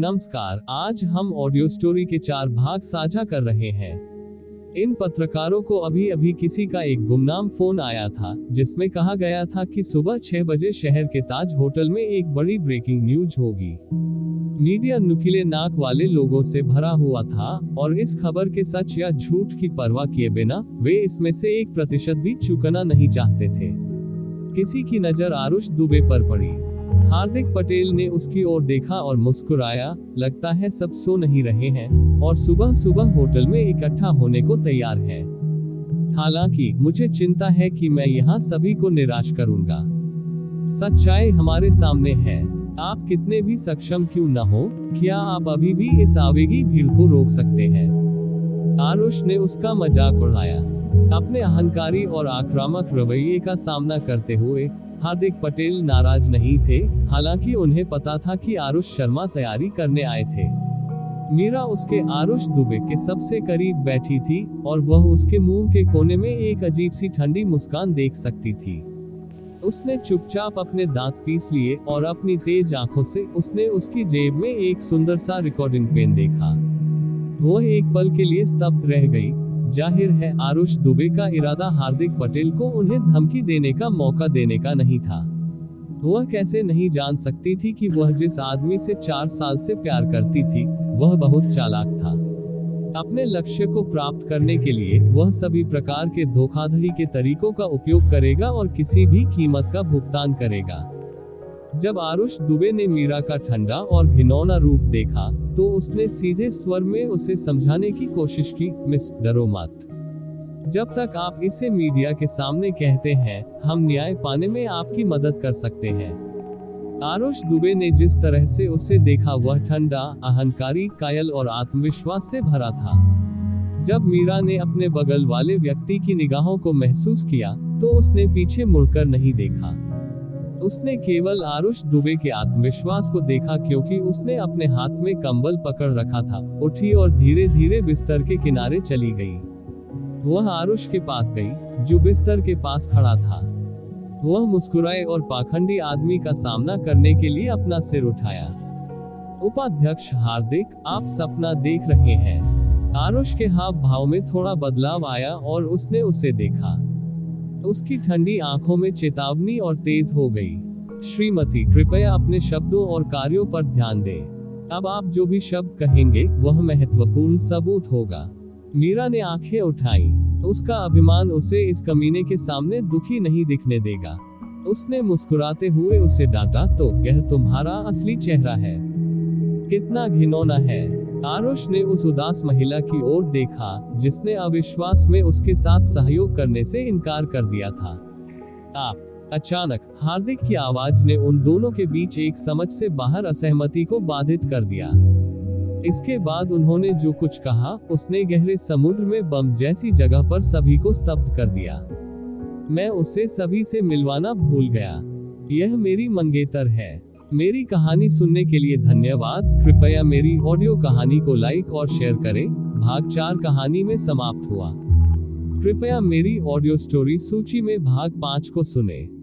नमस्कार, आज हम ऑडियो स्टोरी के चार भाग साझा कर रहे हैं। इन पत्रकारों को अभी अभी किसी का एक गुमनाम फ़ोन आया था, जिसमें कहा गया था कि सुबह छह बजे शहर के ताज होटल में एक बड़ी ब्रेकिंग न्यूज़ होगी। मीडिया नुकीले नाक वाले लोगों से भरा हुआ था, और इस खबर के सच या झूठ की परवाह किए बिना, वे इसमें से एक प्रतिशत भी चुकना नहीं चाहते थे। किसी की नज़र आरुष दुबे पर पड़ी। हार्दिक पटेल ने उसकी ओर देखा और मुस्कुराया, लगता है सब सो नहीं रहे हैं, और सुबह सुबह होटल में इकट्ठा होने को तैयार है। हालाँकि, मुझे चिंता है कि मैं यहाँ सभी को निराश करूँगा। सच्चाई हमारे सामने है। आप कितने भी सक्षम क्यों न हो, क्या आप अभी भी इस आवेगी भीड़ को रोक सकते हैं? आरुष ने उसका मज़ाक उड़ाया। अपने अहंकारी और आक्रामक रवैये का सामना करते हुए हार्दिक पटेल नाराज़ नहीं थे, हालाँकि उन्हें पता था कि आरुष शर्मा तैयारी करने आए थे। मीरा उसके आरुष दुबे के सबसे करीब बैठी थी और वह उसके मुँह के कोने में एक अजीब सी ठंडी मुस्कान देख सकती थी। उसने चुपचाप अपने दांत पीस लिए और अपनी तेज आँखों से उसने उसकी जेब में एक सुंदर सा रिकॉर्डिंग पेन देखा। वह एक पल के लिए स्तब्ध रह गई। ज़ाहिर है, आरुष दुबे का इरादा हार्दिक पटेल को उन्हें धमकी देने का मौका देने का नहीं था। वह कैसे नहीं जान सकती थी कि वह जिस आदमी से चार साल से प्यार करती थी, वह बहुत चालाक था। अपने लक्ष्य को प्राप्त करने के लिए वह सभी प्रकार के धोखाधड़ी के तरीकों का उपयोग करेगा और किसी भी कीमत का भुगतान करेगा। जब आरुष दुबे ने मीरा का ठंडा और घिनौना रूप देखा तो उसने सीधे स्वर में उसे समझाने की कोशिश की, मिस, डरो मत। जब तक आप इसे मीडिया के सामने कहते हैं, हम न्याय पाने में आपकी मदद कर सकते हैं। आरुष दुबे ने जिस तरह से उसे देखा, वह ठंडा, अहंकारी, कायल और आत्मविश्वास से भरा था। जब मीरा ने अपने बगल वाले व्यक्ति की निगाहों को महसूस किया तो उसने पीछे मुड़कर नहीं देखा। उसने केवल आरुष दुबे के आत्मविश्वास को देखा क्योंकि उसने अपने हाथ में कंबल पकड़ रखा था, उठी और धीरे धीरे बिस्तर के किनारे चली गई। वह आरुष के पास गई, जो बिस्तर के पास खड़ा था। वह मुस्कुराए और पाखंडी आदमी का सामना करने के लिए अपना सिर उठाया। उपाध्यक्ष हार्दिक, आप सपना देख रहे हैं। आरुष के हाव भाव में थोड़ा बदलाव आया और उसने उसे देखा। उसकी ठंडी आँखों में चेतावनी और तेज हो गई। श्रीमती, कृपया अपने शब्दों और कार्यों पर ध्यान दें। अब आप जो भी शब्द कहेंगे, वह महत्वपूर्ण सबूत होगा। मीरा ने आँखें उठाई। उसका अभिमान उसे इस कमीने के सामने दुखी नहीं दिखने देगा। उसने मुस्कुराते हुए उसे डांटा तो यह तुम्हारा असली चेहरा है। कितना घिनौना है। आरुष ने उस उदास महिला की ओर देखा, जिसने अविश्वास में उसके साथ सहयोग करने से इनकार कर दिया था। आप अचानक हार्दिक की आवाज़ ने उन दोनों के बीच एक समझ से बाहर असहमति को बाधित कर दिया। इसके बाद उन्होंने जो कुछ कहा, उसने गहरे समुद्र में बम जैसी जगह पर सभी को स्तब्ध कर दिया। मैं उसे सभी से मिलवाना भूल गया। यह मेरी मंगेतर है। मेरी कहानी सुनने के लिए धन्यवाद। कृपया मेरी ऑडियो कहानी को लाइक और शेयर करें। भाग चार कहानी में समाप्त हुआ। कृपया मेरी ऑडियो स्टोरी सूची में भाग पाँच को सुने।